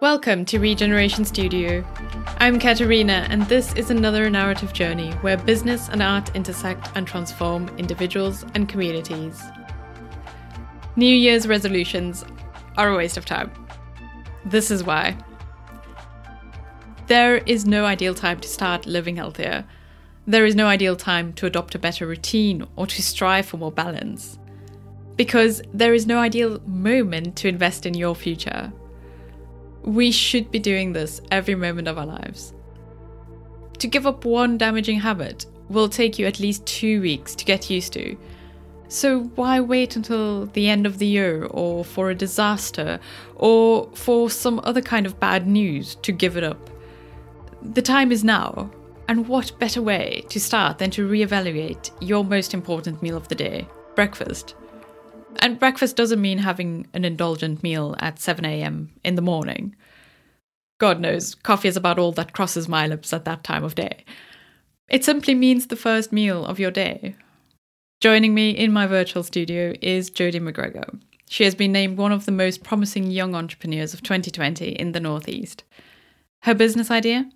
Welcome to Regeneration Studio. I'm Katerina, and this is another narrative journey where business and art intersect and transform individuals and communities. New Year's resolutions are a waste of time. This is why. There is no ideal time to start living healthier. There is no ideal time to adopt a better routine or to strive for more balance. Because there is no ideal moment to invest in your future. We should be doing this every moment of our lives. To give up one damaging habit will take you at least two weeks to get used to. So, why wait until the end of the year or for a disaster or for some other kind of bad news to give it up? The time is now, and what better way to start than to reevaluate your most important meal of the day breakfast? And breakfast doesn't mean having an indulgent meal at 7 a.m. in the morning. God knows, coffee is about all that crosses my lips at that time of day. It simply means the first meal of your day. Joining me in my virtual studio is Jodie McGregor. She has been named one of the most promising young entrepreneurs of 2020 in the Northeast. Her business idea?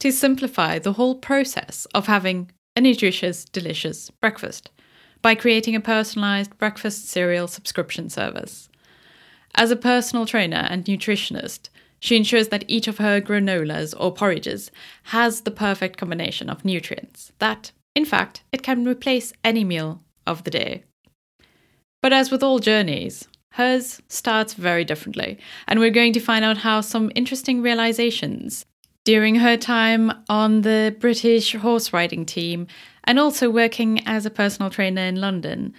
To simplify the whole process of having a nutritious, delicious breakfast by creating a personalized breakfast cereal subscription service. As a personal trainer and nutritionist, she ensures that each of her granolas or porridges has the perfect combination of nutrients, that, in fact, it can replace any meal of the day. But as with all journeys, hers starts very differently, and we're going to find out how some interesting realizations during her time on the British horse riding team and also working as a personal trainer in London,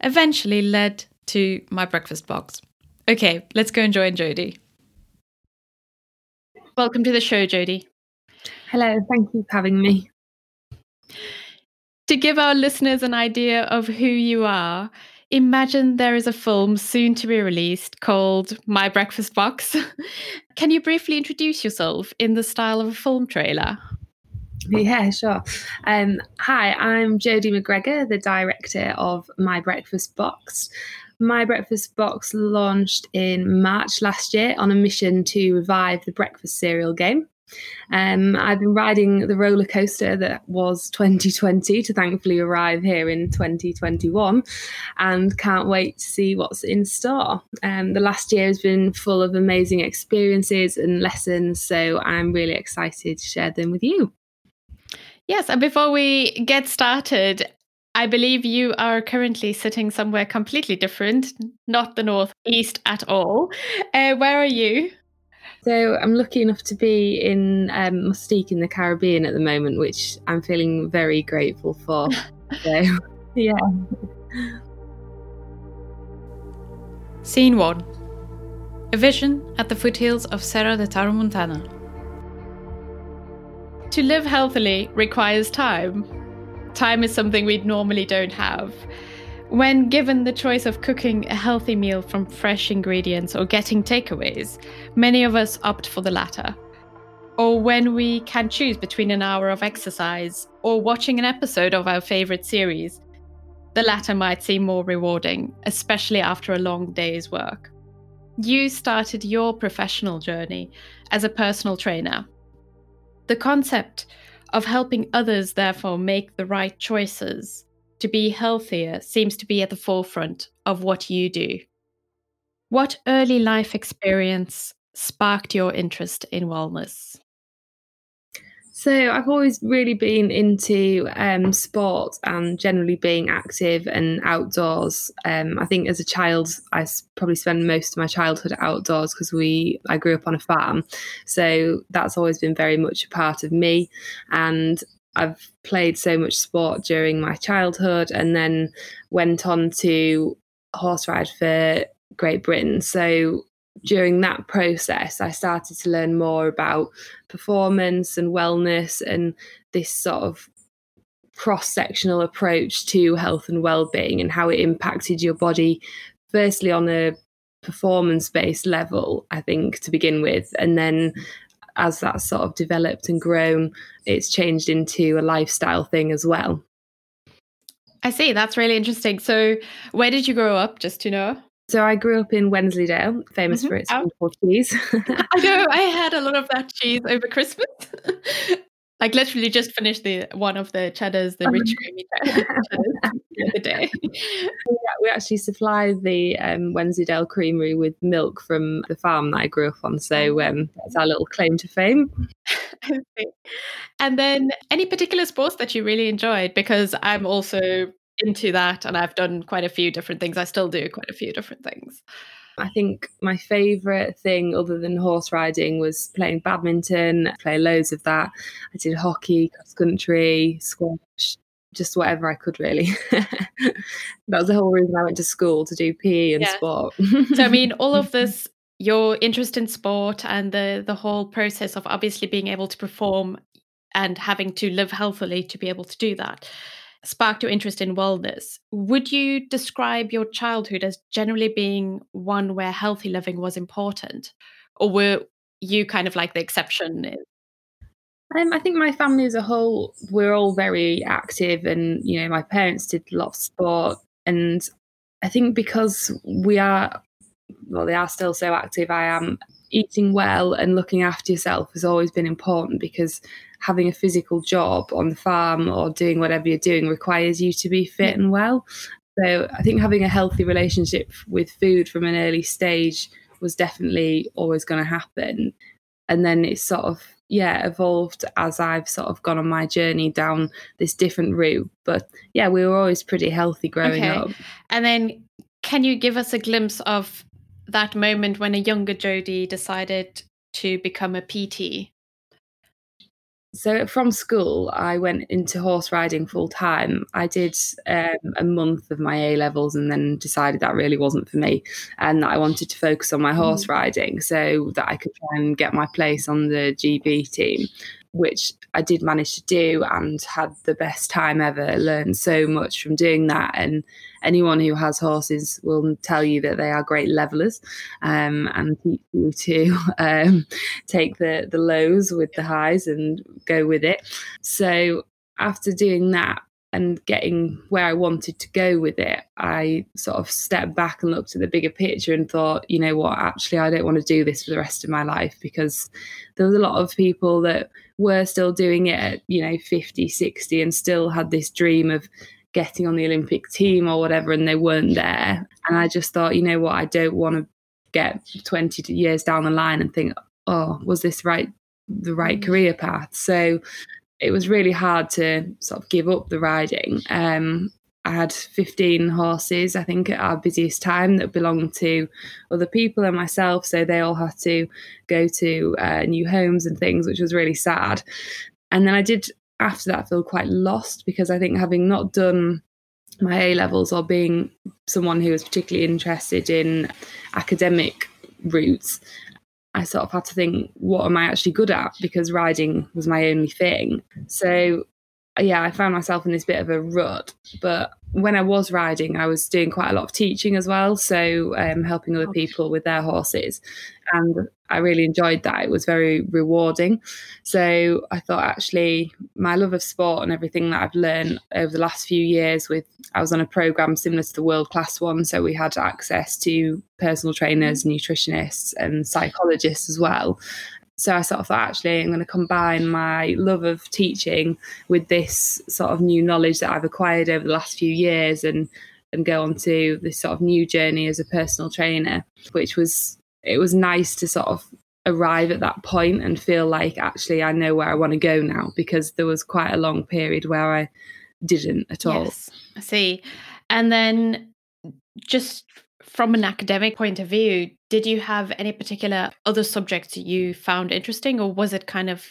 eventually led to my breakfast box. Okay, let's go and join Jodie. Welcome to the show, Jodie. Hello, thank you for having me. To give our listeners an idea of who you are, imagine there is a film soon to be released called My Breakfast Box. Can you briefly introduce yourself in the style of a film trailer? Yeah, sure. Um, hi, I'm Jodie McGregor, the director of My Breakfast Box. My Breakfast Box launched in March last year on a mission to revive the breakfast cereal game. Um, I've been riding the roller coaster that was 2020 to thankfully arrive here in 2021 and can't wait to see what's in store. Um, the last year has been full of amazing experiences and lessons, so I'm really excited to share them with you. Yes, and before we get started, I believe you are currently sitting somewhere completely different, not the northeast at all. Uh, where are you? So I'm lucky enough to be in um, Mustique in the Caribbean at the moment, which I'm feeling very grateful for. so, yeah. Scene one: A vision at the foothills of Serra de Tramontana. To live healthily requires time. Time is something we normally don't have. When given the choice of cooking a healthy meal from fresh ingredients or getting takeaways, many of us opt for the latter. Or when we can choose between an hour of exercise or watching an episode of our favorite series, the latter might seem more rewarding, especially after a long day's work. You started your professional journey as a personal trainer the concept of helping others, therefore, make the right choices to be healthier seems to be at the forefront of what you do. What early life experience sparked your interest in wellness? So I've always really been into um, sport and generally being active and outdoors. Um, I think as a child, I probably spent most of my childhood outdoors because we I grew up on a farm, so that's always been very much a part of me. And I've played so much sport during my childhood, and then went on to horse ride for Great Britain. So during that process, I started to learn more about performance and wellness and this sort of cross sectional approach to health and well being and how it impacted your body, firstly on a performance based level, I think, to begin with. And then as that sort of developed and grown, it's changed into a lifestyle thing as well. I see. That's really interesting. So, where did you grow up, just to know? So I grew up in Wensleydale, famous mm-hmm. for its wonderful cheese. I know. I had a lot of that cheese over Christmas. like literally just finished the one of the cheddars, the rich creamy cheddars the other day. We actually supply the um, Wensleydale Creamery with milk from the farm that I grew up on. So oh. um, that's our little claim to fame. and then any particular sports that you really enjoyed? Because I'm also into that and I've done quite a few different things. I still do quite a few different things. I think my favourite thing other than horse riding was playing badminton, I play loads of that. I did hockey, cross country, squash, just whatever I could really. that was the whole reason I went to school to do PE and yeah. sport. so I mean all of this your interest in sport and the the whole process of obviously being able to perform and having to live healthily to be able to do that sparked your interest in wellness. Would you describe your childhood as generally being one where healthy living was important? Or were you kind of like the exception? Um, I think my family as a whole, we're all very active, and you know, my parents did a lot of sport, and I think because we are, well, they are still so active. I am eating well and looking after yourself has always been important because having a physical job on the farm or doing whatever you're doing requires you to be fit and well. So I think having a healthy relationship with food from an early stage was definitely always going to happen. And then it's sort of, yeah, evolved as I've sort of gone on my journey down this different route. But yeah, we were always pretty healthy growing okay. up. And then can you give us a glimpse of that moment when a younger Jodie decided to become a PT? So from school, I went into horse riding full time. I did um, a month of my A levels and then decided that really wasn't for me and that I wanted to focus on my horse mm. riding so that I could try and get my place on the GB team which I did manage to do and had the best time ever. Learned so much from doing that. And anyone who has horses will tell you that they are great levelers um, and teach you to um, take the, the lows with the highs and go with it. So after doing that, and getting where I wanted to go with it, I sort of stepped back and looked at the bigger picture and thought, you know what, actually, I don't want to do this for the rest of my life because there was a lot of people that were still doing it at, you know, 50, 60 and still had this dream of getting on the Olympic team or whatever, and they weren't there. And I just thought, you know what, I don't want to get 20 years down the line and think, oh, was this right? The right career path. So it was really hard to sort of give up the riding. Um, I had 15 horses, I think, at our busiest time that belonged to other people and myself. So they all had to go to uh, new homes and things, which was really sad. And then I did, after that, feel quite lost because I think having not done my A levels or being someone who was particularly interested in academic routes, I sort of had to think, what am I actually good at? Because riding was my only thing. So yeah, I found myself in this bit of a rut. But when I was riding, I was doing quite a lot of teaching as well. So um, helping other people with their horses. And I really enjoyed that. It was very rewarding. So I thought actually my love of sport and everything that I've learned over the last few years with I was on a program similar to the world class one. So we had access to personal trainers, mm-hmm. nutritionists and psychologists as well. So I sort of thought, actually, I'm going to combine my love of teaching with this sort of new knowledge that I've acquired over the last few years and and go on to this sort of new journey as a personal trainer, which was it was nice to sort of arrive at that point and feel like actually I know where I want to go now because there was quite a long period where I didn't at all. Yes, I see. And then just from an academic point of view, did you have any particular other subjects you found interesting, or was it kind of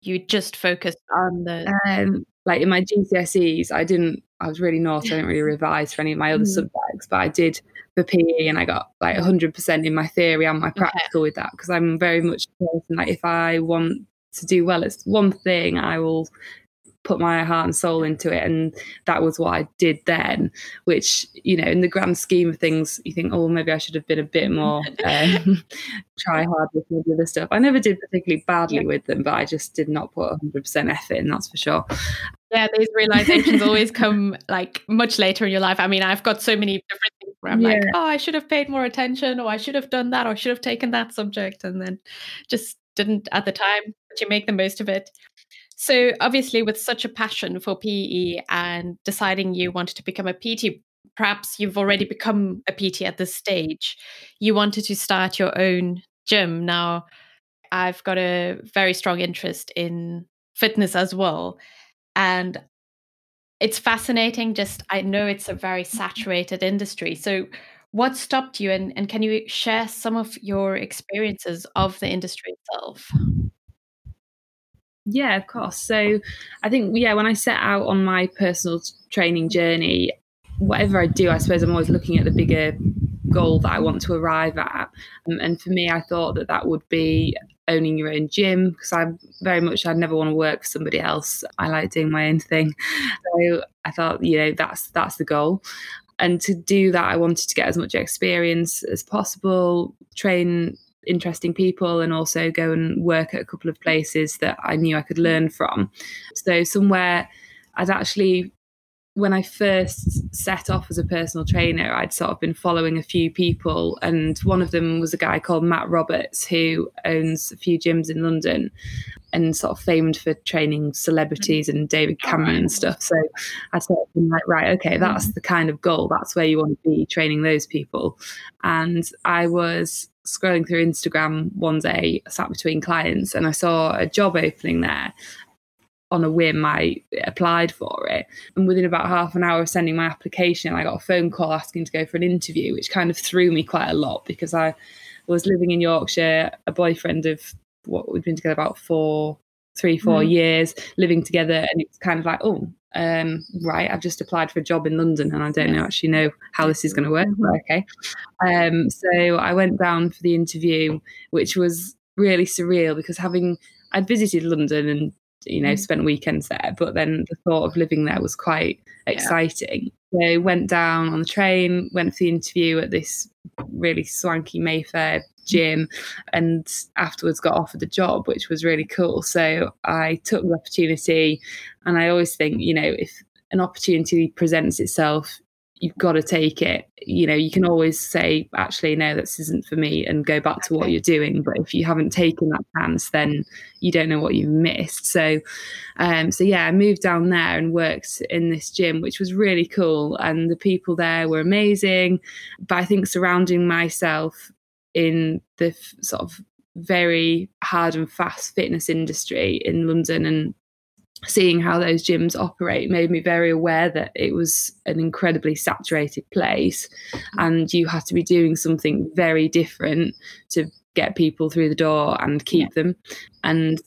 you just focused on the um, like in my GCSEs? I didn't. I was really naughty. I didn't really revise for any of my other mm. subjects, but I did for PE, and I got like 100 percent in my theory and my practical okay. with that because I'm very much person like if I want to do well, it's one thing I will put my heart and soul into it and that was what I did then which you know in the grand scheme of things you think oh maybe I should have been a bit more um, try hard with the other stuff I never did particularly badly with them but I just did not put 100% effort in that's for sure yeah these realizations always come like much later in your life I mean I've got so many different things where I'm yeah. like, oh, I should have paid more attention, or I should have done that, or I should have taken that subject, and then just didn't at the time. But you make the most of it. So obviously, with such a passion for PE and deciding you wanted to become a PT, perhaps you've already become a PT at this stage. You wanted to start your own gym. Now, I've got a very strong interest in fitness as well. And it's fascinating. Just, I know it's a very saturated industry. So, what stopped you? And, and can you share some of your experiences of the industry itself? Yeah, of course. So, I think, yeah, when I set out on my personal training journey, whatever I do, I suppose I'm always looking at the bigger goal that I want to arrive at. Um, and for me, I thought that that would be owning your own gym because I very much I'd never want to work for somebody else. I like doing my own thing. So I thought, you know, that's that's the goal. And to do that, I wanted to get as much experience as possible, train interesting people, and also go and work at a couple of places that I knew I could learn from. So somewhere I'd actually when I first set off as a personal trainer, I'd sort of been following a few people, and one of them was a guy called Matt Roberts who owns a few gyms in London and sort of famed for training celebrities and David Cameron and stuff. So I sort of been like, right, okay, mm-hmm. that's the kind of goal. That's where you want to be training those people. And I was scrolling through Instagram one day, sat between clients, and I saw a job opening there on a whim, I applied for it. And within about half an hour of sending my application, I got a phone call asking to go for an interview, which kind of threw me quite a lot because I was living in Yorkshire, a boyfriend of what we've been together about four, three, four mm. years, living together. And it's kind of like, oh, um, right, I've just applied for a job in London and I don't know actually know how this is going to work. But okay. Um, so I went down for the interview, which was really surreal because having I'd visited London and you know, mm. spent weekends there. But then the thought of living there was quite exciting. Yeah. So went down on the train, went for the interview at this really swanky Mayfair gym, and afterwards got offered the job, which was really cool. So I took the opportunity, and I always think, you know, if an opportunity presents itself, you've got to take it. You know, you can always say, actually, no, this isn't for me, and go back to what you're doing. But if you haven't taken that chance, then you don't know what you've missed. So, um, so yeah, I moved down there and worked in this gym, which was really cool, and the people there were amazing. But I think surrounding myself in the f- sort of very hard and fast fitness industry in London and seeing how those gyms operate made me very aware that it was an incredibly saturated place and you had to be doing something very different to get people through the door and keep yeah. them and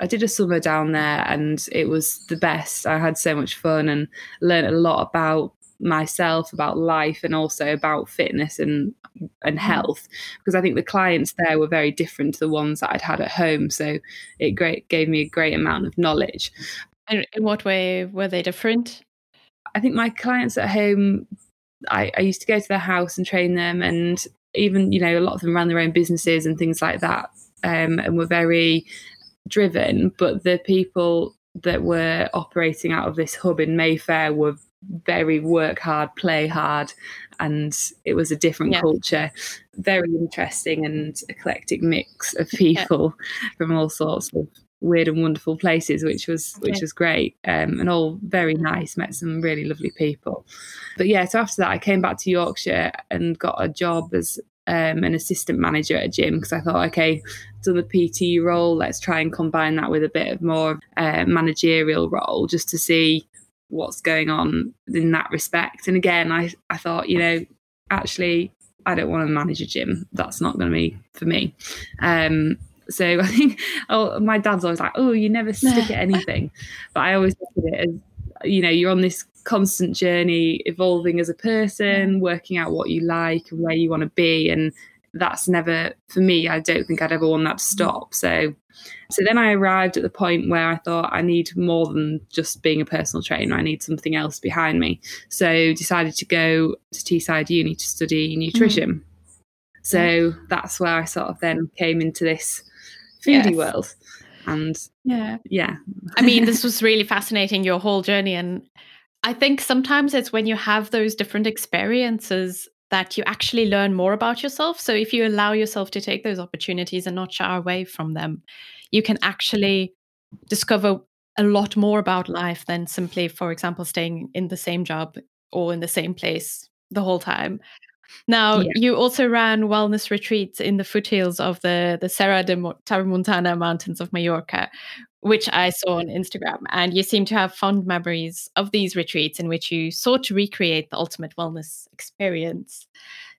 I did a summer down there and it was the best. I had so much fun and learned a lot about myself about life and also about fitness and and mm. health because I think the clients there were very different to the ones that I'd had at home. So it great gave me a great amount of knowledge. And in what way were they different? I think my clients at home I, I used to go to their house and train them and even you know a lot of them ran their own businesses and things like that um, and were very driven. But the people that were operating out of this hub in Mayfair were very work hard, play hard, and it was a different yeah. culture. Very interesting and eclectic mix of people yeah. from all sorts of weird and wonderful places, which was which yeah. was great, um, and all very nice. Met some really lovely people. But yeah, so after that, I came back to Yorkshire and got a job as um, an assistant manager at a gym because I thought, okay, done the PT role, let's try and combine that with a bit of more uh, managerial role just to see what's going on in that respect. And again, I, I thought, you know, actually, I don't want to manage a gym. That's not going to be for me. Um, so I think oh, my dad's always like, oh, you never stick at anything. But I always look at it as, you know, you're on this constant journey, evolving as a person, working out what you like and where you want to be. And that's never, for me, I don't think I'd ever want that to stop. So so then I arrived at the point where I thought I need more than just being a personal trainer. I need something else behind me. So decided to go to Teesside Uni to study nutrition. Mm. So that's where I sort of then came into this foodie yes. world. And yeah, yeah. I mean, this was really fascinating, your whole journey. And I think sometimes it's when you have those different experiences that you actually learn more about yourself. So if you allow yourself to take those opportunities and not shy away from them, you can actually discover a lot more about life than simply, for example, staying in the same job or in the same place the whole time. Now, yeah. you also ran wellness retreats in the foothills of the, the Serra de Tramontana mountains of Mallorca, which I saw on Instagram. And you seem to have fond memories of these retreats in which you sought to recreate the ultimate wellness experience.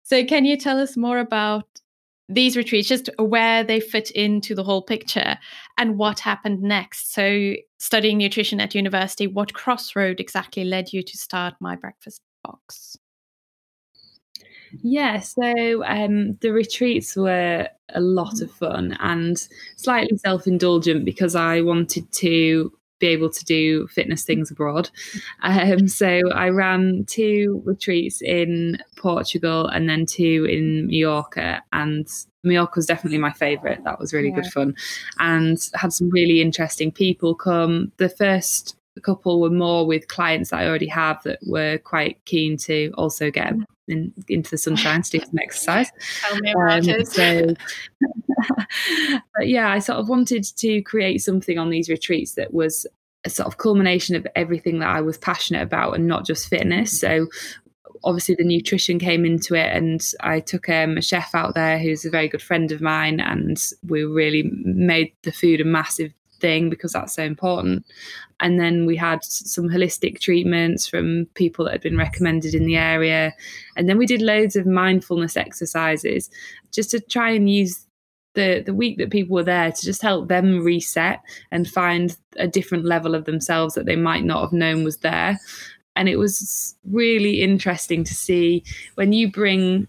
So, can you tell us more about these retreats, just where they fit into the whole picture and what happened next? So, studying nutrition at university, what crossroad exactly led you to start My Breakfast Box? Yeah, so um, the retreats were a lot of fun and slightly self indulgent because I wanted to be able to do fitness things abroad. Um, so I ran two retreats in Portugal and then two in Mallorca. And Mallorca was definitely my favourite. That was really yeah. good fun and had some really interesting people come. The first couple were more with clients that I already have that were quite keen to also get in, into the sunshine to do some exercise. Tell me about um. So, but yeah, I sort of wanted to create something on these retreats that was a sort of culmination of everything that I was passionate about and not just fitness. So obviously the nutrition came into it and i took um, a chef out there who's a very good friend of mine and we really made the food a massive thing because that's so important. Mm. And then we had some holistic treatments from people that had been recommended in the area. And then we did loads of mindfulness exercises just to try and use the the week that people were there to just help them reset and find a different level of themselves that they might not have known was there and it was really interesting to see when you bring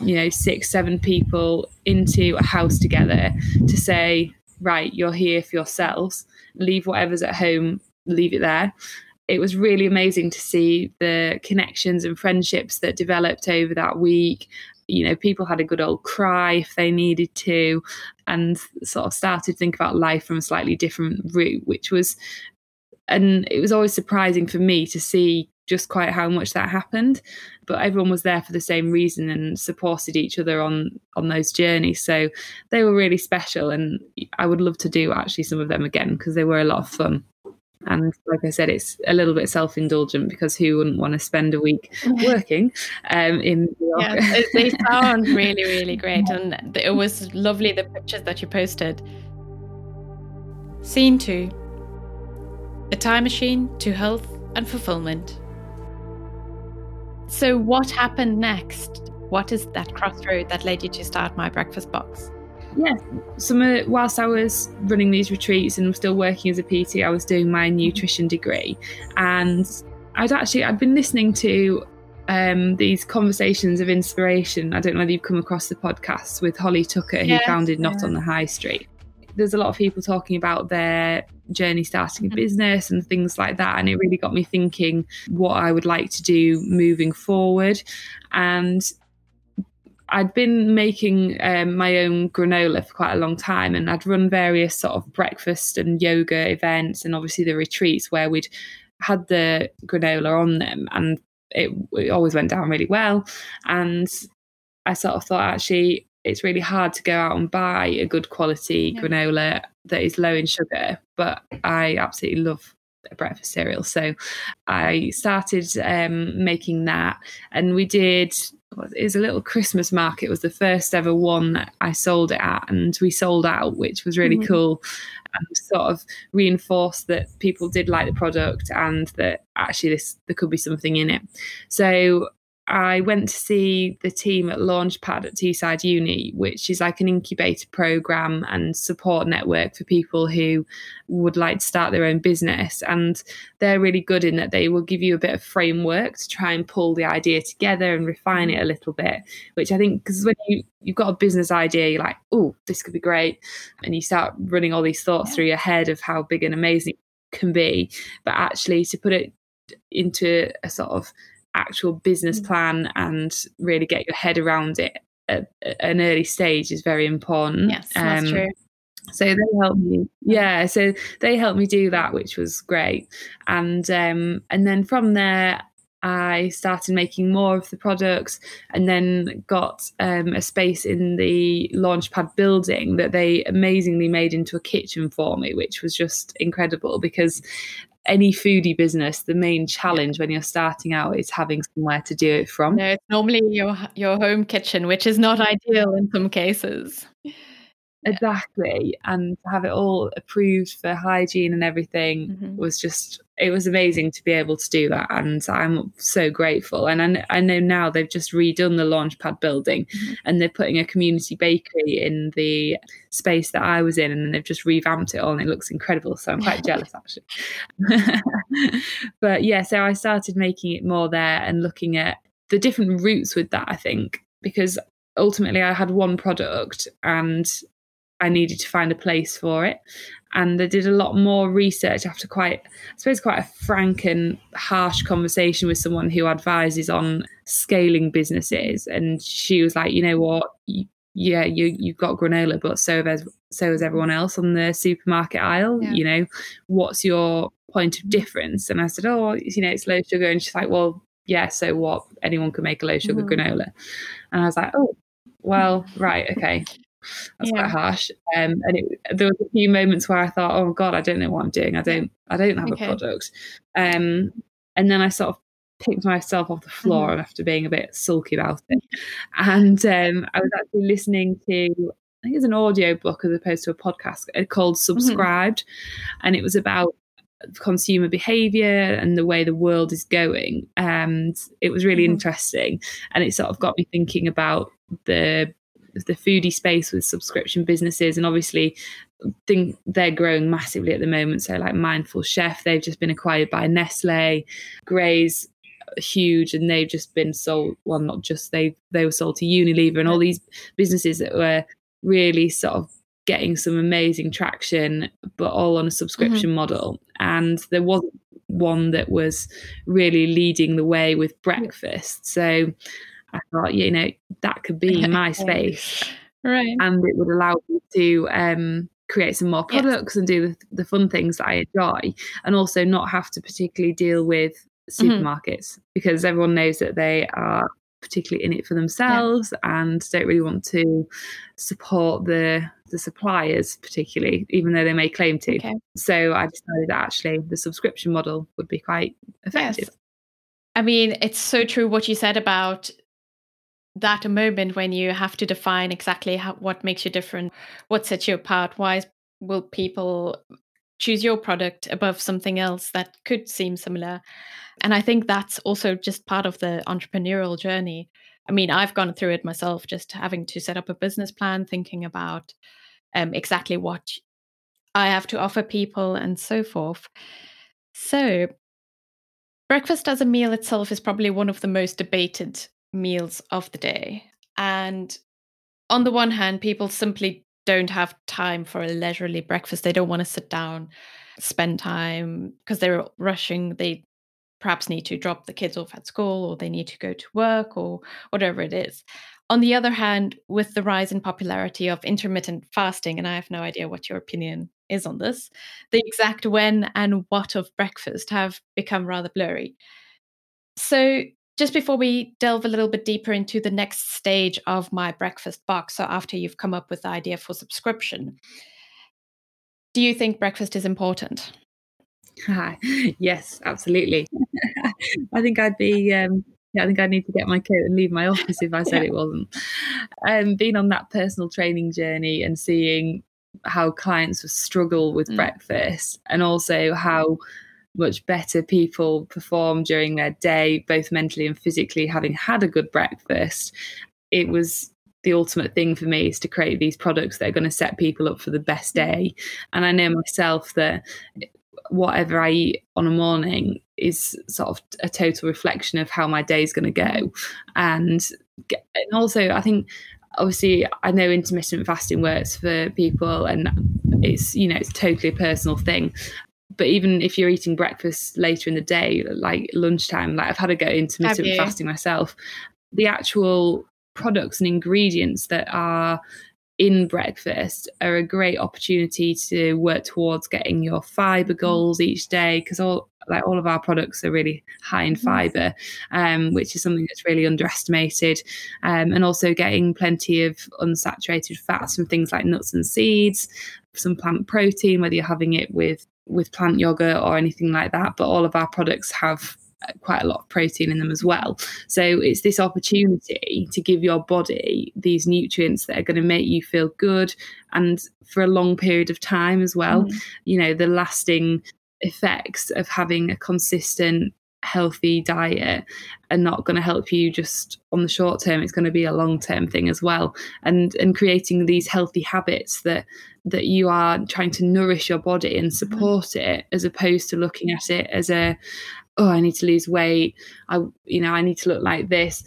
you know six seven people into a house together to say right, you're here for yourselves, leave whatever's at home, leave it there. It was really amazing to see the connections and friendships that developed over that week. You know, people had a good old cry if they needed to, and sort of started to think about life from a slightly different route, which was, and it was always surprising for me to see just quite how much that happened. But everyone was there for the same reason and supported each other on on those journeys. So they were really special and i would love to do actually some of them again because they were a lot of fun. And like i said it's a little bit self-indulgent because who wouldn't want to spend a week working um, in yeah, they sound really really great. And it was lovely the pictures that you posted. Scene two. A time machine to health and fulfillment so, what happened next? What is that crossroad that led you to start my breakfast box? Yeah, so whilst I was running these retreats and still working as a PT, I was doing my nutrition degree, and I'd actually I'd been listening to um, these conversations of inspiration. I don't know whether you've come across the podcast with Holly Tucker, who founded Not on the High Street there's a lot of people talking about their journey starting a mm-hmm. business and things like that. And it really got me thinking what I would like to do moving forward. And I'd been making um, my own granola for quite a long time, and I'd run various sort of breakfast and yoga events, and obviously the retreats where we'd had the granola on them, and it, it always went down really well. And I sort of thought, actually, it's really hard to go out and buy a good quality yeah. granola that is low in sugar, but I absolutely love a breakfast cereal. So I started um, making that, and we did. It was a little Christmas market. It was the first ever one that I sold it at, and we sold out, which was really mm-hmm. cool, and sort of reinforced that people did like the product and that actually this there could be something in it. So I went to see the team at Launchpad at Teesside Uni, which is like an incubator program and support network for people who would like to start their own business. And they're really good in that they will give you a bit of framework to try and pull the idea together and refine it a little bit, which I think because when you, you've got a business idea, you're like, oh, this could be great. And you start running all these thoughts through your head of how big and amazing it can be. But actually, to put it into a sort of actual business mm. plan and really get your head around it at, an early stage is very important. Yes, that's um, true. so they helped me yeah so they helped me do that which was great and um and then from there I started making more of the products and then got um, a space in the Launchpad building that they amazingly made into a kitchen for me, which was just incredible because any foodie business, the main challenge when you're starting out is having somewhere to do it from. No, it's normally your your home kitchen, which is not ideal in some cases. Exactly. And to have it all approved for hygiene and everything mm-hmm. was just, it was amazing to be able to do that. And I'm so grateful. And I, I know now they've just redone the Launchpad building mm-hmm. and they're putting a community bakery in the space that I was in and they've just revamped it all and it looks incredible. So I'm quite jealous actually. but yeah, so I started making it more there and looking at the different routes with that, I think, because ultimately I had one product and I needed to find a place for it. And I did a lot more research after quite, I suppose, quite a frank and harsh conversation with someone who advises on scaling businesses. And she was like, you know what? yeah, you you've got granola, but so has so has everyone else on the supermarket aisle. Yeah. You know, what's your point of difference? And I said, oh, you know, it's low sugar. And she's like, well, yeah, so what? Anyone can make a low sugar mm. granola. And I was like, oh, well, right, okay. That's yeah. quite harsh. Um, and it, there was a few moments where I thought, "Oh God, I don't know what I'm doing. I don't, I don't have okay. a product." Um, and then I sort of picked myself off the floor mm-hmm. after being a bit sulky about it. And um, I was actually listening to, I think it's an audio book as opposed to a podcast uh, called mm-hmm. Subscribed, mm-hmm. and it was about consumer behavior and the way the world is going and it was really mm-hmm. interesting and it sort of got me thinking about the the foodie space with subscription businesses. And obviously think they're growing massively at the moment. So like mindful chef they've just been acquired by nestle Graze huge and they've just been sold well not just they they were sold to unilever and all these businesses that were really sort of getting some amazing traction but all on a subscription mm-hmm. model. And there wasn't one that was really leading the way with breakfast. So I thought, you know, that could be my space. right. And it would allow me to um, create some more products yes. and do the, the, fun things that I enjoy and also not have to particularly deal with mm-hmm. supermarkets mm-hmm. because everyone knows that they are particularly in it for themselves yeah. and don't really want to support the the suppliers particularly even though they may claim to okay. so i decided that actually the subscription model would be quite effective yes. i mean it's so true what you said about that moment when you have to define exactly how, what makes you different, what sets you apart? Why will people choose your product above something else that could seem similar? And I think that's also just part of the entrepreneurial journey. I mean, I've gone through it myself, just having to set up a business plan, thinking about um, exactly what I have to offer people and so forth. So, breakfast as a meal itself is probably one of the most debated meals of the day. And on the one hand, people simply don't have time for a leisurely breakfast. They don't want to sit down, spend time because they're rushing. They perhaps need to drop the kids off at school or they need to go to work or whatever it is. On the other hand, with the rise in popularity of intermittent fasting, and I have no idea what your opinion is on this, the exact when and what of breakfast have become rather blurry. So, just before we delve a little bit deeper into the next stage of my breakfast box, so after you've come up with the idea for subscription, do you think breakfast is important? Hi. Yes, absolutely. I think I'd be. Um, yeah, I think I need to get my coat and leave my office if I said yeah. it wasn't. Um, being on that personal training journey and seeing how clients struggle with mm. breakfast, and also how much better people perform during their day, both mentally and physically, having had a good breakfast. It was the ultimate thing for me is to create these products that are going to set people up for the best mm. day. And I know myself that whatever I eat on a morning is sort of a total reflection of how my day is going to go. Mm. And, and also, I think obviously I know intermittent fasting works for people and it's you know it's totally a personal thing but even if you're eating breakfast later in the day, like lunchtime, like I've had to go intermittent fasting myself, the actual products and ingredients that are in breakfast are a great opportunity to work towards getting your fiber mm-hmm. goals each day because all like all of our products are really high in fiber um, which is something that's really underestimated. Um, and also getting plenty of unsaturated fats from things like nuts and seeds some plant protein whether you're having it with with plant yogurt or anything like that but all of our products have quite a lot of protein in them as well. So it's this opportunity to give your body these nutrients that are going to make you feel good and for a long period of time as well. Mm. You know, the lasting effects of having a consistent healthy diet are not going to help you just on the short term it's going to be a long term thing as well. And and creating these healthy habits that that you are trying to nourish your body and mm-hmm. support it as opposed to looking at it as a oh i need to lose weight. I you know i need to look like this.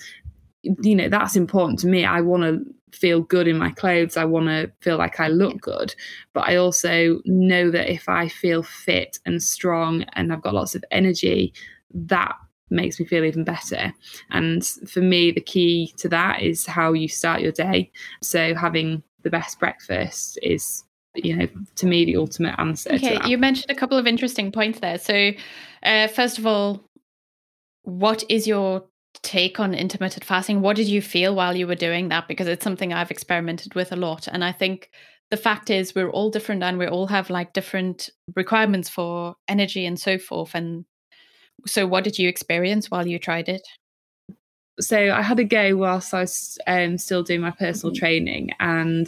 You know that's important to me. I want to feel good in my clothes. I want to feel like i look good. But i also know that if i feel fit and strong and i've got lots of energy that makes me feel even better. And for me the key to that is how you start your day. So having the best breakfast is you know to me the ultimate answer okay you mentioned a couple of interesting points there. So uh, first of all what is your take on intermittent fasting? What did you feel while you were doing that? Because it's something i've experimented with a lot. And i think the fact is we're all different and we all have like different requirements for energy and so forth. And so what did you experience while you tried it so I had a go whilst I was um, still doing my personal mm-hmm. training, and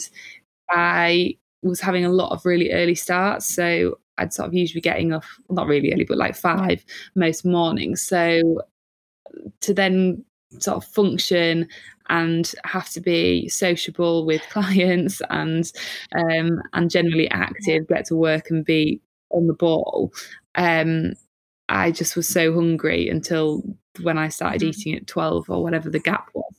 I was having a lot of really early starts. So I'd sort of usually getting off, not really early, but like five most mornings. So to then sort of function and have to be sociable with clients and um, and generally active, get to work and be on the ball. Um, I just was so hungry until when I started mm-hmm. eating at 12 or whatever the gap was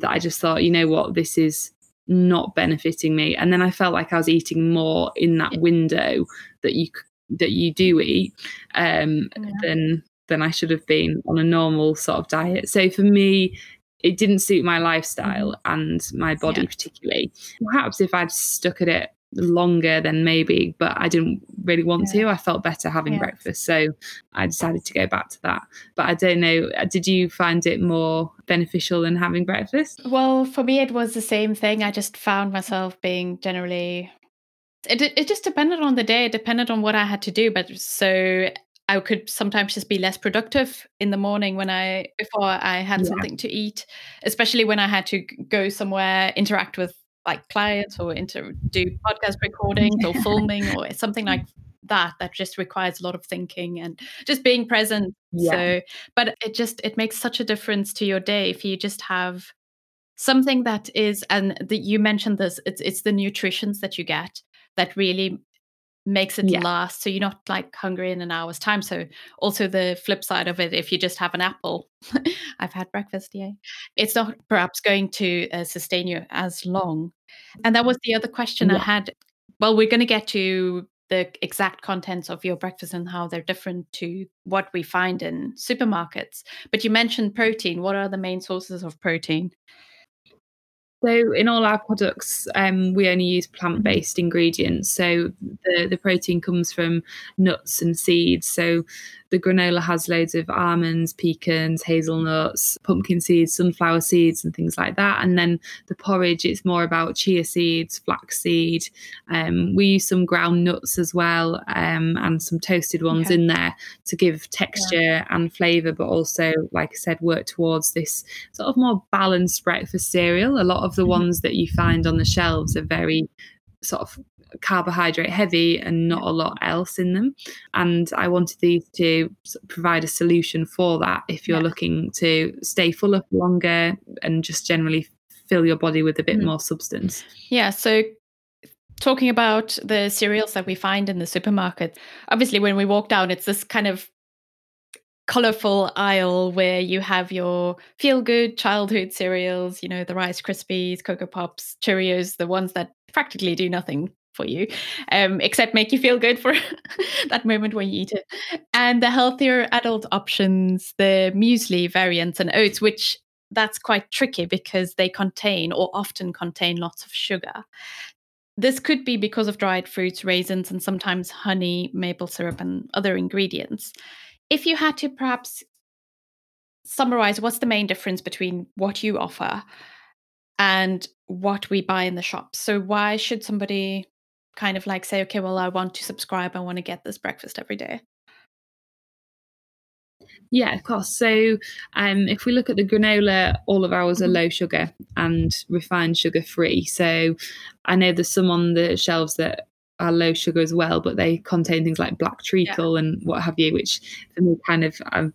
that I just thought, you know what, this is not benefiting me and then i felt like i was eating more in that window that you that you do eat um yeah. than than i should have been on a normal sort of diet so for me it didn't suit my lifestyle mm-hmm. and my body yeah. particularly perhaps if i'd stuck at it longer than maybe, but I didn't really want yeah. to. I felt better having yeah. breakfast. So I decided to go back to that. But I don't know, uh, did you find it more beneficial than having breakfast? Well, for me, it was the same thing. I just found myself being generally. It, it just depended on the day, it depended on what I had to do. But so I could sometimes just be less productive in the morning when I before I had yeah. something to eat, especially when I had to go somewhere, interact with like clients or into do podcast recordings or filming or something like that that just requires a lot of thinking and just being present yeah. so but it just it makes such a difference to your day if you just have something that is and the, you mentioned this it's it's the nutritions that you get that really makes it yeah. last so you're not like hungry in an hour's time. So also the flip side of it if you just have an apple i've had breakfast yeah it's not perhaps going to uh, sustain you as long. And that was the other question yeah. i had. Well we're going to get to the exact contents of your breakfast and how they're different to what we find in supermarkets. But you mentioned protein. What are the main sources of protein so in all our products, um, we only use plant-based ingredients. So the the protein comes from nuts and seeds. So the granola has loads of almonds, pecans, hazelnuts, pumpkin seeds, sunflower seeds, and things like that. And then the porridge, it's more about chia seeds, flaxseed. Um, we use some ground nuts as well, um, and some toasted ones in there to give texture yeah. and flavour, but also, like I said, work towards this sort of more balanced breakfast cereal. A lot of the mm-hmm. ones that you find on the shelves are very sort of carbohydrate heavy and not a lot else in them. And I wanted these to provide a solution for that if you're yeah. looking to stay fuller longer and just generally fill your body with a bit mm. more substance. Yeah. So talking about the cereals that we find in the supermarket, obviously when we walk down, it's this kind of colorful aisle where you have your feel good childhood cereals, you know, the Rice Krispies, Cocoa Pops, Cheerios, the ones that practically do nothing for you, um, except make you feel good for that moment when you eat it. And the healthier adult options, the muesli variants and oats, which that's quite tricky because they contain or often contain lots of sugar. This could be because of dried fruits, raisins, and sometimes honey, maple syrup, and other ingredients. If you had to perhaps summarize what's the main difference between what you offer and what we buy in the shops. So why should somebody kind of like say, okay, well, I want to subscribe, I want to get this breakfast every day? Yeah, of course. So, um, if we look at the granola, all of ours are mm-hmm. low sugar and refined sugar free. So, I know there's some on the shelves that are low sugar as well, but they contain things like black treacle yeah. and what have you, which for me kind of I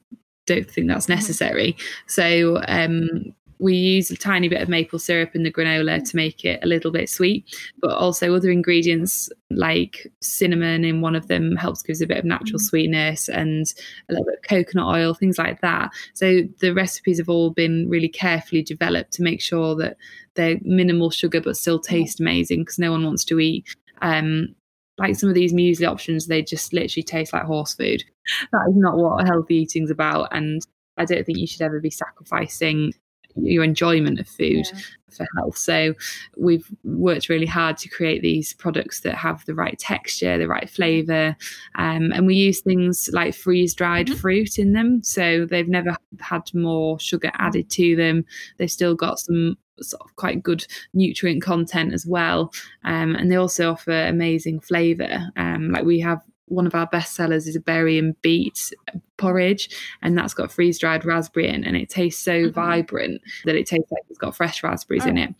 don't think that's mm-hmm. necessary. So, um, we use a tiny bit of maple syrup in the granola to make it a little bit sweet, but also other ingredients like cinnamon in one of them helps gives a bit of natural mm. sweetness and a little bit of coconut oil, things like that. So the recipes have all been really carefully developed to make sure that they're minimal sugar but still taste amazing because no one wants to eat um, like some of these muesli options, they just literally taste like horse food. That is not what healthy eating's about. And I don't think you should ever be sacrificing your enjoyment of food yeah. for health. So we've worked really hard to create these products that have the right texture, the right flavour, um, and we use things like freeze dried mm-hmm. fruit in them. So they've never had more sugar added to them. They've still got some sort of quite good nutrient content as well. Um, and they also offer amazing flavour. Um, like we have one of our best sellers is a berry and beet porridge, and that's got freeze dried raspberry in, and it tastes so mm-hmm. vibrant that it tastes like it's got fresh raspberries oh, in it.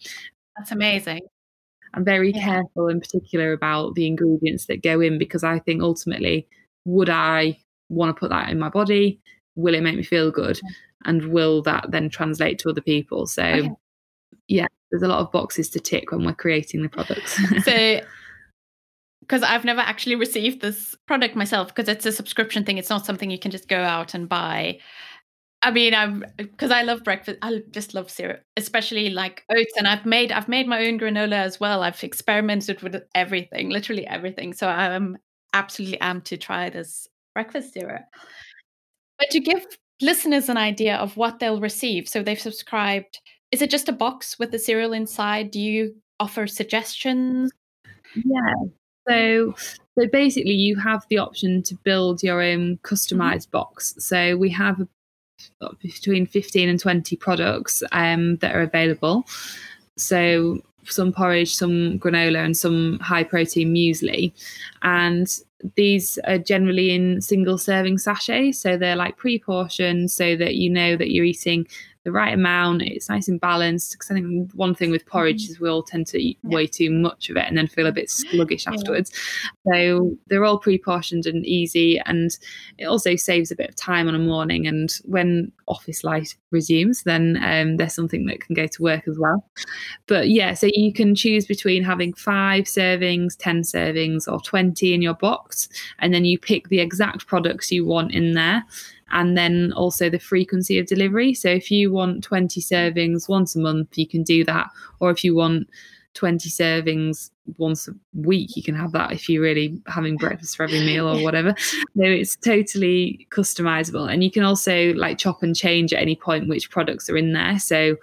That's amazing. I'm very yeah. careful in particular about the ingredients that go in because I think ultimately, would I want to put that in my body? Will it make me feel good? And will that then translate to other people? So, okay. yeah, there's a lot of boxes to tick when we're creating the products. so, because I've never actually received this product myself because it's a subscription thing. It's not something you can just go out and buy. I mean, I'm because I love breakfast. I just love cereal, especially like oats. And I've made I've made my own granola as well. I've experimented with everything, literally everything. So I'm absolutely amped to try this breakfast cereal. But to give listeners an idea of what they'll receive, so they've subscribed. Is it just a box with the cereal inside? Do you offer suggestions? Yeah. So, so basically, you have the option to build your own customized box. So we have between 15 and 20 products um, that are available. So some porridge, some granola, and some high protein muesli. And these are generally in single serving sachets. So they're like pre portioned so that you know that you're eating the right amount. It's nice and balanced. Because I think one thing with porridge is we all tend to eat yeah. way too much of it and then feel a bit sluggish yeah. afterwards. So they're all pre-portioned and easy, and it also saves a bit of time on a morning. And when office life resumes, then um, there's something that can go to work as well. But yeah, so you can choose between having five servings, ten servings, or twenty in your box, and then you pick the exact products you want in there and then also the frequency of delivery. So if you want 20 servings once a month, you can do that. Or if you want 20 servings once a week, you can have that if you're really having breakfast for every meal or whatever. So it's totally customizable. And you can also like chop and change at any point which products are in there. So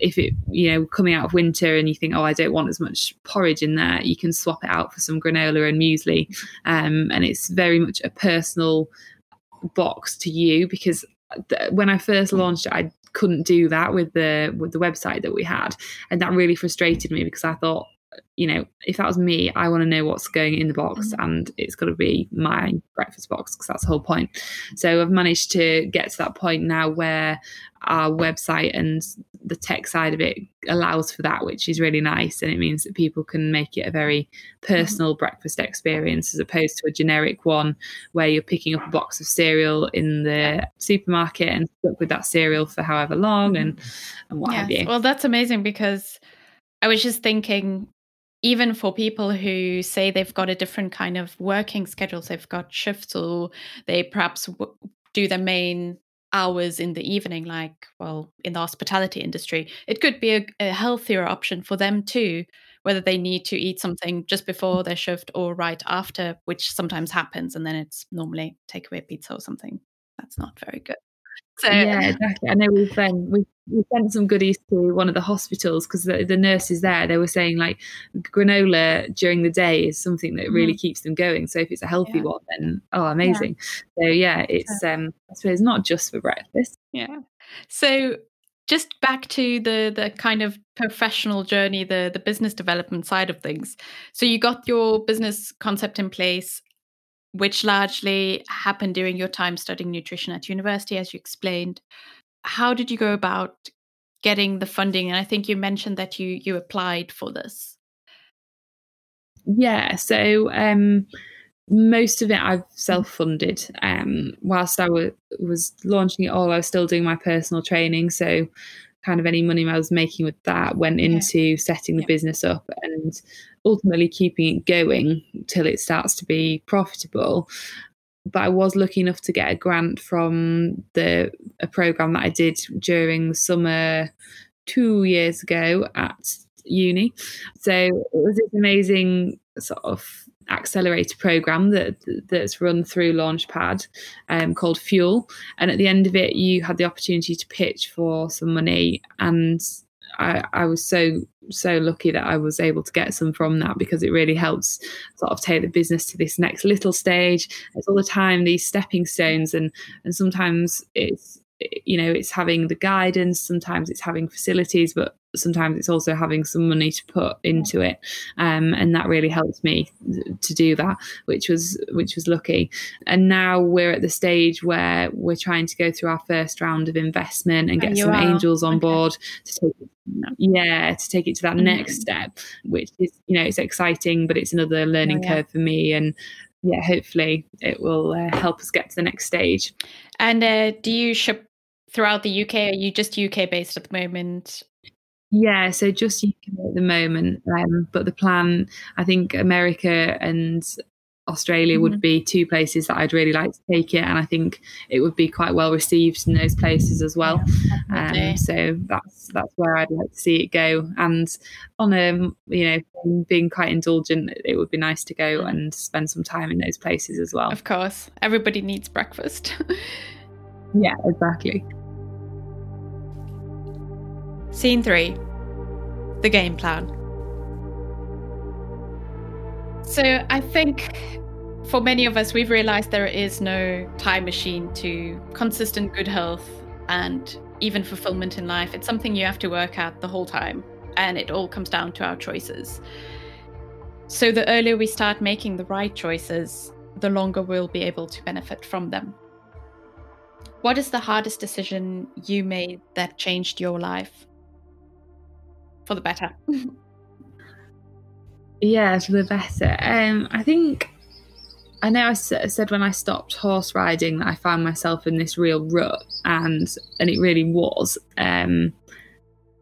if it, you know, coming out of winter and you think, oh, I don't want as much porridge in there, you can swap it out for some granola and muesli. Um, and it's very much a personal box to you because th- when I first mm. launched it, I couldn't do that with the with the website that we had, and that really frustrated me because I thought, you know, if that was me, I want to know what's going in the box, mm-hmm. and it's got to be my breakfast box because that's the whole point. So I've managed to get to that point now where our website and the tech side of it allows for that, which is really nice. And it means that people can make it a very personal mm-hmm. breakfast experience as opposed to a generic one where you're picking up a box of cereal in the supermarket and stuck with that cereal for however long and, and what yes. have you. Well, that's amazing because I was just thinking even for people who say they've got a different kind of working schedules, they've got shifts or they perhaps w- do their main hours in the evening, like, well, in the hospitality industry, it could be a, a, healthier option for them too, whether they need to eat something just before their shift or right after, which sometimes happens. And then it's normally takeaway pizza or something. That's not very good. So, yeah, exactly. I know we've um, we've we sent some goodies to one of the hospitals because the, the nurses there. They were saying like granola during the day is something that really mm. keeps them going. So if it's a healthy yeah. one then oh amazing. Yeah. so yeah it's um i suppose not just for breakfast. Yeah. So just back to the the kind of professional journey the the business development side of things. So you got your business concept in place which largely happened during your time studying nutrition at university as you explained how did you go about getting the funding and i think you mentioned that you you applied for this yeah so um most of it I've self funded. Um, whilst I w- was was launching it all, I was still doing my personal training. So, kind of any money I was making with that went into yeah. setting the yeah. business up and ultimately keeping it going till it starts to be profitable. But I was lucky enough to get a grant from the a program that I did during the summer two years ago at uni. So it was this amazing sort of accelerator program that that's run through Launchpad um, called Fuel. And at the end of it, you had the opportunity to pitch for some money. And I, I was so so lucky that I was able to get some from that because it really helps sort of take the business to this next little stage. It's all the time these stepping stones, and and sometimes it's you know it's having the guidance sometimes it's having facilities but sometimes it's also having some money to put into it um, and that really helped me to do that which was which was lucky and now we're at the stage where we're trying to go through our first round of investment and get and some are. angels on okay. board to take it yeah to take it to that mm. next step which is you know it's exciting but it's another learning oh, yeah. curve for me and yeah hopefully it will uh, help us get to the next stage and uh, do you ship throughout the uk are you just uk based at the moment yeah, so just UK at the moment, um, but the plan, I think America and Australia mm-hmm. would be two places that I'd really like to take it, and I think it would be quite well received in those places as well. Yeah, um, so that's that's where I'd like to see it go. And on a you know being quite indulgent, it would be nice to go mm. and spend some time in those places as well. Of course, everybody needs breakfast. yeah, exactly. Scene 3 The Game Plan. So I think for many of us, we've realized there is no time machine to consistent good health and even fulfillment in life. It's something you have to work at the whole time, and it all comes down to our choices. So the earlier we start making the right choices, the longer we'll be able to benefit from them. What is the hardest decision you made that changed your life? For the better. yeah, for the better. Um, I think I know I said when I stopped horse riding that I found myself in this real rut, and and it really was. Um,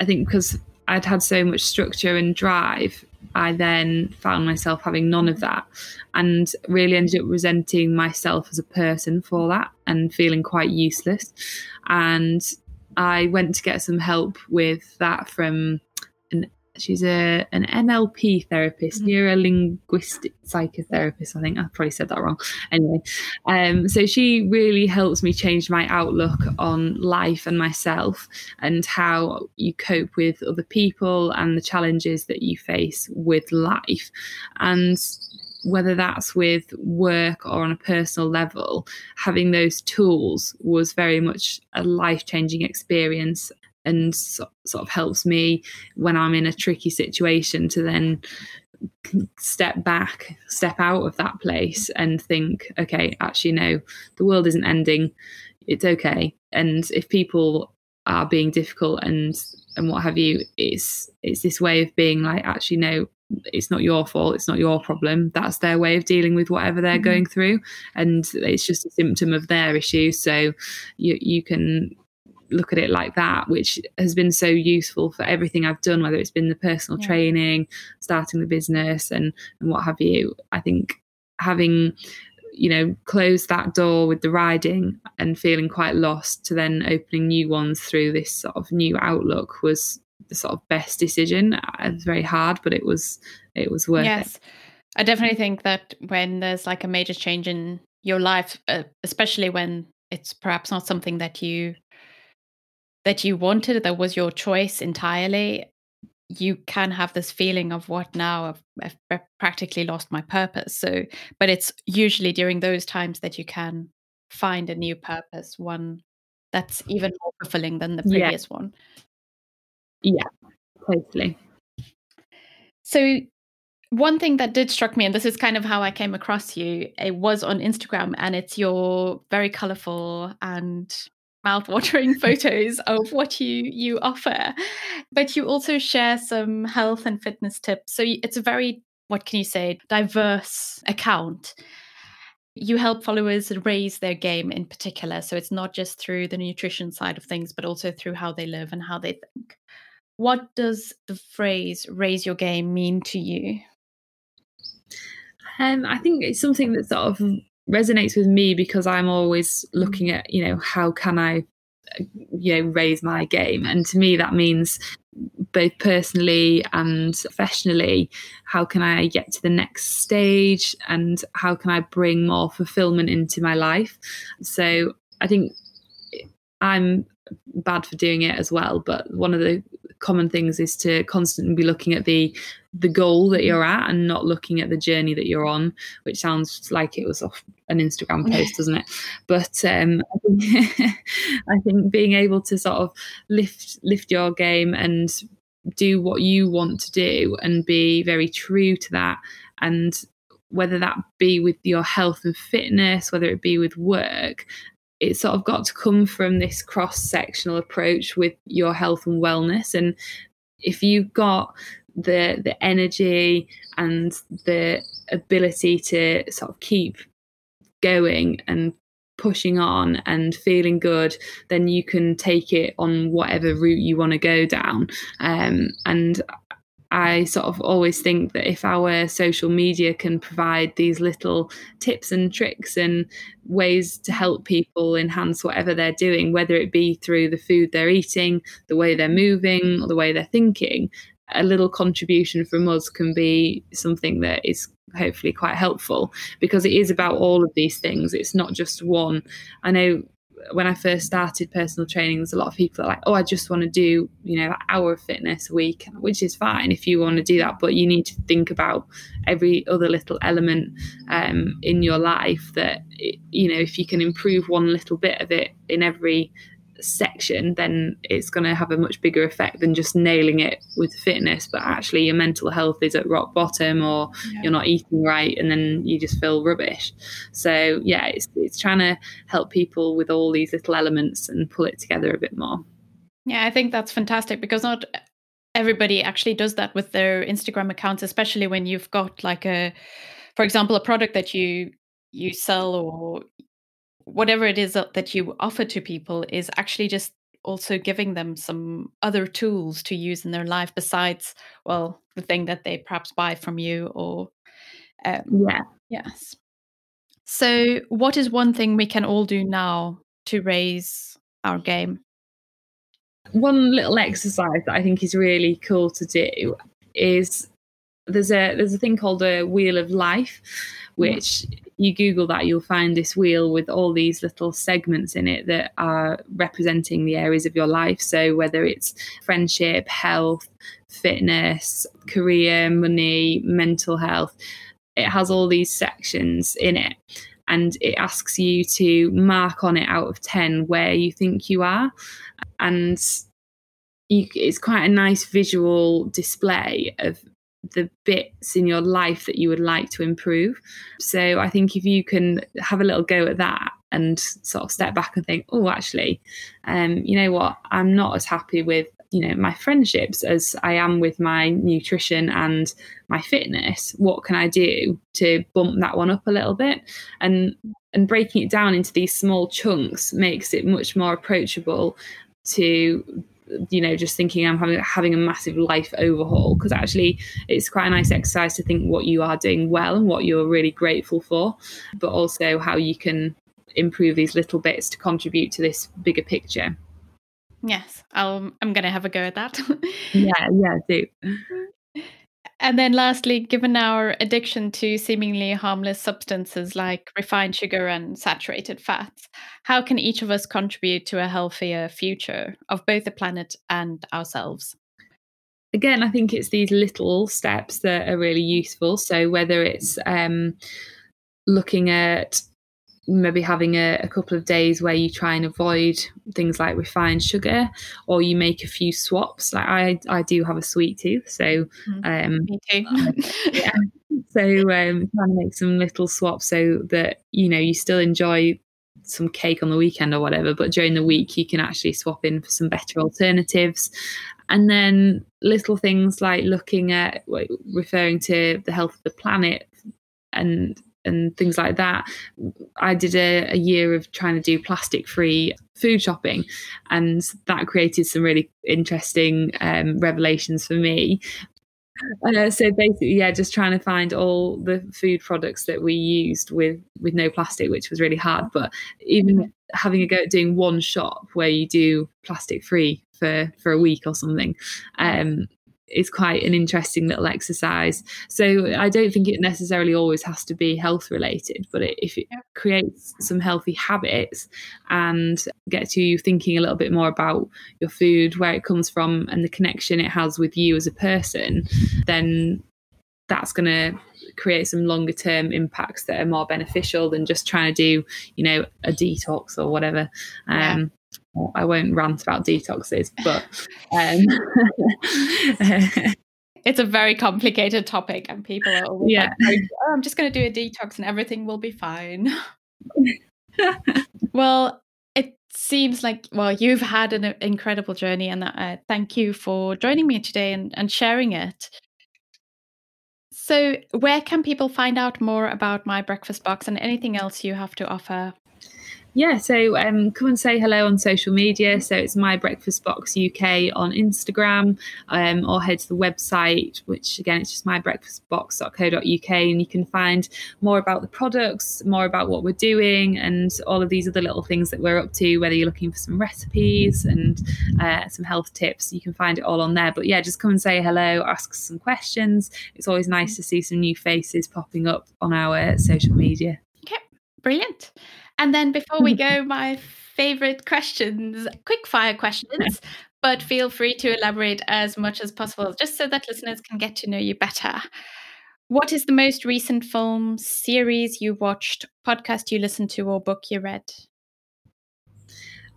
I think because I'd had so much structure and drive, I then found myself having none of that, and really ended up resenting myself as a person for that, and feeling quite useless. And I went to get some help with that from she's a an NLP therapist, mm-hmm. neuro linguistic psychotherapist. I think I probably said that wrong. Anyway, um, so she really helps me change my outlook on life and myself, and how you cope with other people and the challenges that you face with life, and whether that's with work or on a personal level, having those tools was very much a life changing experience and so, sort of helps me when I'm in a tricky situation to then step back, step out of that place and think, okay, actually, no, the world isn't ending. It's okay. And if people are being difficult and and what have you, it's it's this way of being like, actually, no, it's not your fault it's not your problem that's their way of dealing with whatever they're mm-hmm. going through and it's just a symptom of their issue so you you can look at it like that, which has been so useful for everything I've done, whether it's been the personal yeah. training, starting the business, and and what have you. I think having you know closed that door with the riding and feeling quite lost to then opening new ones through this sort of new outlook was the sort of best decision. It was very hard, but it was it was worth yes. it. I definitely think that when there's like a major change in your life, uh, especially when it's perhaps not something that you that you wanted, that was your choice entirely, you can have this feeling of what now I've, I've, practically lost my purpose. So but it's usually during those times that you can find a new purpose one that's even more fulfilling than the previous yeah. one. Yeah totally. So one thing that did struck me and this is kind of how i came across you it was on instagram and it's your very colorful and mouth-watering photos of what you you offer. But you also share some health and fitness tips. So it's a very what can you say diverse account. You help followers raise their game in particular. So it's not just through the nutrition side of things but also through how they live and how they think. What does the phrase raise your game mean to you? Um, I think it's something that sort of resonates with me because I'm always looking at, you know, how can I, you know, raise my game? And to me, that means both personally and professionally, how can I get to the next stage and how can I bring more fulfillment into my life? So I think I'm bad for doing it as well, but one of the common things is to constantly be looking at the the goal that you're at and not looking at the journey that you're on, which sounds like it was off an Instagram post, doesn't it? But um, I, think, I think being able to sort of lift lift your game and do what you want to do and be very true to that and whether that be with your health and fitness whether it be with work it's sort of got to come from this cross sectional approach with your health and wellness and if you've got the the energy and the ability to sort of keep going and pushing on and feeling good, then you can take it on whatever route you want to go down. Um, and I sort of always think that if our social media can provide these little tips and tricks and ways to help people enhance whatever they're doing, whether it be through the food they're eating, the way they're moving, or the way they're thinking, a little contribution from us can be something that is hopefully quite helpful because it is about all of these things. It's not just one. I know when I first started personal training, there's a lot of people are like, oh, I just want to do, you know, an hour of fitness a week, which is fine if you want to do that. But you need to think about every other little element um, in your life that, you know, if you can improve one little bit of it in every section, then it's going to have a much bigger effect than just nailing it with fitness. But actually, your mental health is at rock bottom, or yeah. you're not eating right, and then you just feel rubbish. So yeah, it's it's trying to help people with all these little elements and pull it together a bit more. Yeah, I think that's fantastic because not everybody actually does that with their Instagram accounts, especially when you've got like a, for example, a product that you you sell or whatever it is that you offer to people is actually just also giving them some other tools to use in their life besides well the thing that they perhaps buy from you or um, yeah. yes. So what is one thing we can all do now to raise our game? One little exercise that i think is really cool to do is there's a there's a thing called a wheel of life which you Google that, you'll find this wheel with all these little segments in it that are representing the areas of your life. So, whether it's friendship, health, fitness, career, money, mental health, it has all these sections in it. And it asks you to mark on it out of 10 where you think you are. And you, it's quite a nice visual display of the bits in your life that you would like to improve. So I think if you can have a little go at that and sort of step back and think, oh, actually, um, you know what, I'm not as happy with you know my friendships as I am with my nutrition and my fitness. What can I do to bump that one up a little bit? And and breaking it down into these small chunks makes it much more approachable to you know just thinking i'm having having a massive life overhaul because actually it's quite a nice exercise to think what you are doing well and what you're really grateful for but also how you can improve these little bits to contribute to this bigger picture. Yes I'll, i'm gonna have a go at that. Yeah yeah do And then, lastly, given our addiction to seemingly harmless substances like refined sugar and saturated fats, how can each of us contribute to a healthier future of both the planet and ourselves? Again, I think it's these little steps that are really useful. So, whether it's um, looking at maybe having a, a, couple of days where you try and avoid things like refined sugar or you make a few swaps. Like i i do have a sweet tooth so mm-hmm. um me too. yeah. So um trying to make some little swaps so that you know you still enjoy some cake on the weekend or whatever but during the week you can actually swap in for some better alternatives. And then little things like looking at referring to the health of the planet and and things like that. I did a, a year of trying to do plastic free food shopping, and that created some really interesting um, revelations for me. Uh, so basically, yeah, just trying to find all the food products that we used with with no plastic, which was really hard. But even having a go at doing one shop where you do plastic free for for a week or something, um, is quite an interesting little exercise. So I don't think it necessarily always has to be health related, but it, if it creates some healthy habits and gets you thinking a little bit more about your food, where it comes from, and the connection it has with you as a person, then that's going to create some longer term impacts that are more beneficial than just trying to do, you know, a detox or whatever. Um, I won't rant about detoxes, but um, it's a very complicated topic, and people are always yeah. like, oh, "I'm just going to do a detox, and everything will be fine." well, it seems like well, you've had an incredible journey, and uh, thank you for joining me today and, and sharing it. So, where can people find out more about my breakfast box and anything else you have to offer? Yeah, so um, come and say hello on social media. So it's My Breakfast Box UK on Instagram, um, or head to the website, which again it's just mybreakfastbox.co.uk, and you can find more about the products, more about what we're doing, and all of these other little things that we're up to. Whether you're looking for some recipes and uh, some health tips, you can find it all on there. But yeah, just come and say hello, ask some questions. It's always nice to see some new faces popping up on our social media. Okay, brilliant. And then before we go, my favorite questions, quick fire questions, but feel free to elaborate as much as possible, just so that listeners can get to know you better. What is the most recent film, series you watched, podcast you listened to, or book you read?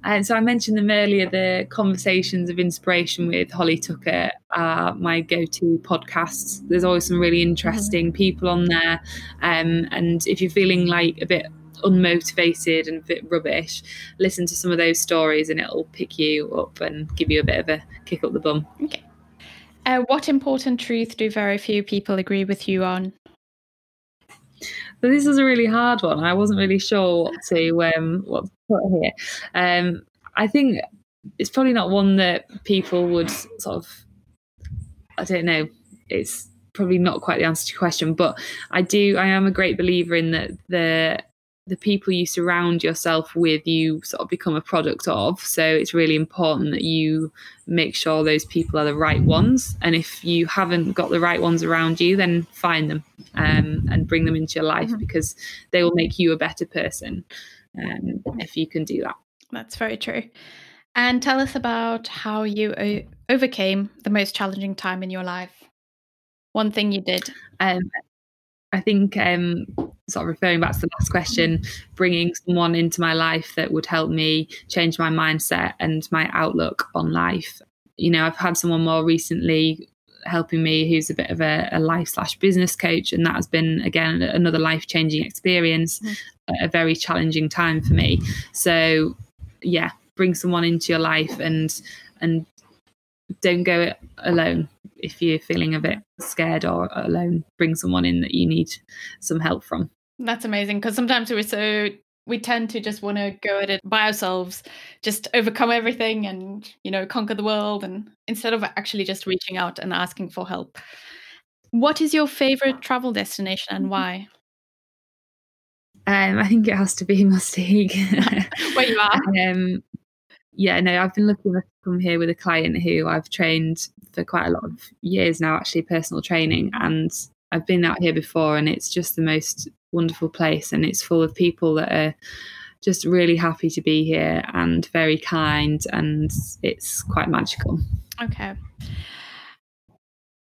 And so I mentioned them earlier. The conversations of inspiration with Holly Tucker are my go-to podcasts. There's always some really mm-hmm. interesting mm-hmm. people on there, um, and if you're feeling like a bit unmotivated and a bit rubbish, listen to some of those stories and it'll pick you up and give you a bit of a kick up the bum. Okay. Uh, what important truth do very few people agree with you on? So this is a really hard one. I wasn't really sure what to um, what to put here. Um, I think it's probably not one that people would sort of. I don't know. It's probably not quite the answer to your question, but I do. I am a great believer in that the the people you surround yourself with you sort of become a product of. So it's really important that you make sure those people are the right ones. And if you haven't got the right ones around you then find them um, and bring them into your life mm-hmm. because they will make you a better person um, if you can do that. That's very true. And tell us about how you o- overcame the most challenging time in your life. One thing you did. Um, I think, um, sort of referring back to the last question, bringing someone into my life that would help me change my mindset and my outlook on life. You know, I've had someone more recently helping me who's a bit of a, a life slash business coach, and that has been again another life changing experience, mm. a very challenging time for me. So, yeah, bring someone into your life and and don't go it alone if you're feeling a bit scared or alone bring someone in that you need some help from that's amazing because sometimes we're so we tend to just want to go at it by ourselves just overcome everything and you know conquer the world and instead of actually just reaching out and asking for help what is your favorite travel destination and why um, I think it has to be Mustique. Where you are. um, yeah, no, I've been looking to come here with a client who I've trained for quite a lot of years now, actually, personal training. And I've been out here before, and it's just the most wonderful place. And it's full of people that are just really happy to be here and very kind. And it's quite magical. Okay.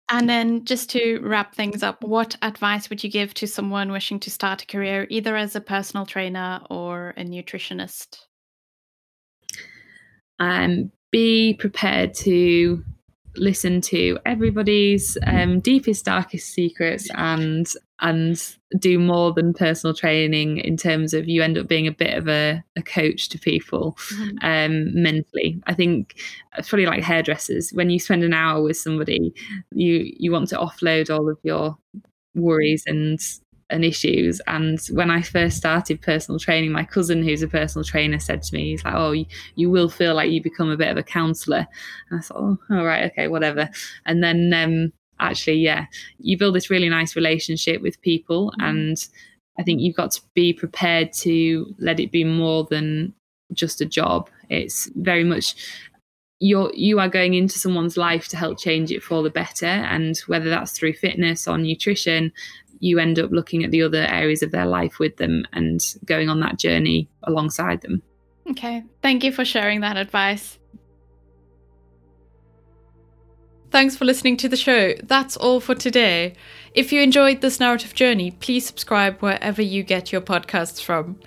And then, just to wrap things up, what advice would you give to someone wishing to start a career either as a personal trainer or a nutritionist? Um, be prepared to listen to everybody's um, deepest darkest secrets and and do more than personal training in terms of you end up being a bit of a, a coach to people mm-hmm. um, mentally i think it's probably like hairdressers when you spend an hour with somebody you you want to offload all of your worries and and issues. And when I first started personal training, my cousin, who's a personal trainer, said to me, he's like, Oh, you, you will feel like you become a bit of a counselor. And I thought, Oh, all right, okay, whatever. And then um, actually, yeah, you build this really nice relationship with people. Mm-hmm. And I think you've got to be prepared to let it be more than just a job. It's very much you're you are going into someone's life to help change it for the better and whether that's through fitness or nutrition you end up looking at the other areas of their life with them and going on that journey alongside them. Okay. Thank you for sharing that advice. Thanks for listening to the show. That's all for today. If you enjoyed this narrative journey, please subscribe wherever you get your podcasts from.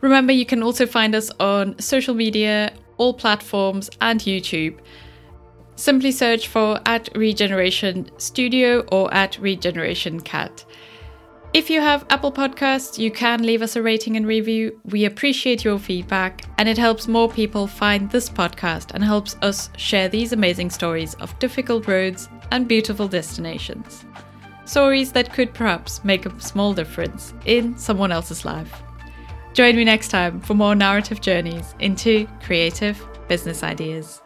Remember, you can also find us on social media, all platforms, and YouTube. Simply search for at Regeneration Studio or at Regeneration Cat. If you have Apple Podcasts, you can leave us a rating and review. We appreciate your feedback, and it helps more people find this podcast and helps us share these amazing stories of difficult roads and beautiful destinations. Stories that could perhaps make a small difference in someone else's life. Join me next time for more narrative journeys into creative business ideas.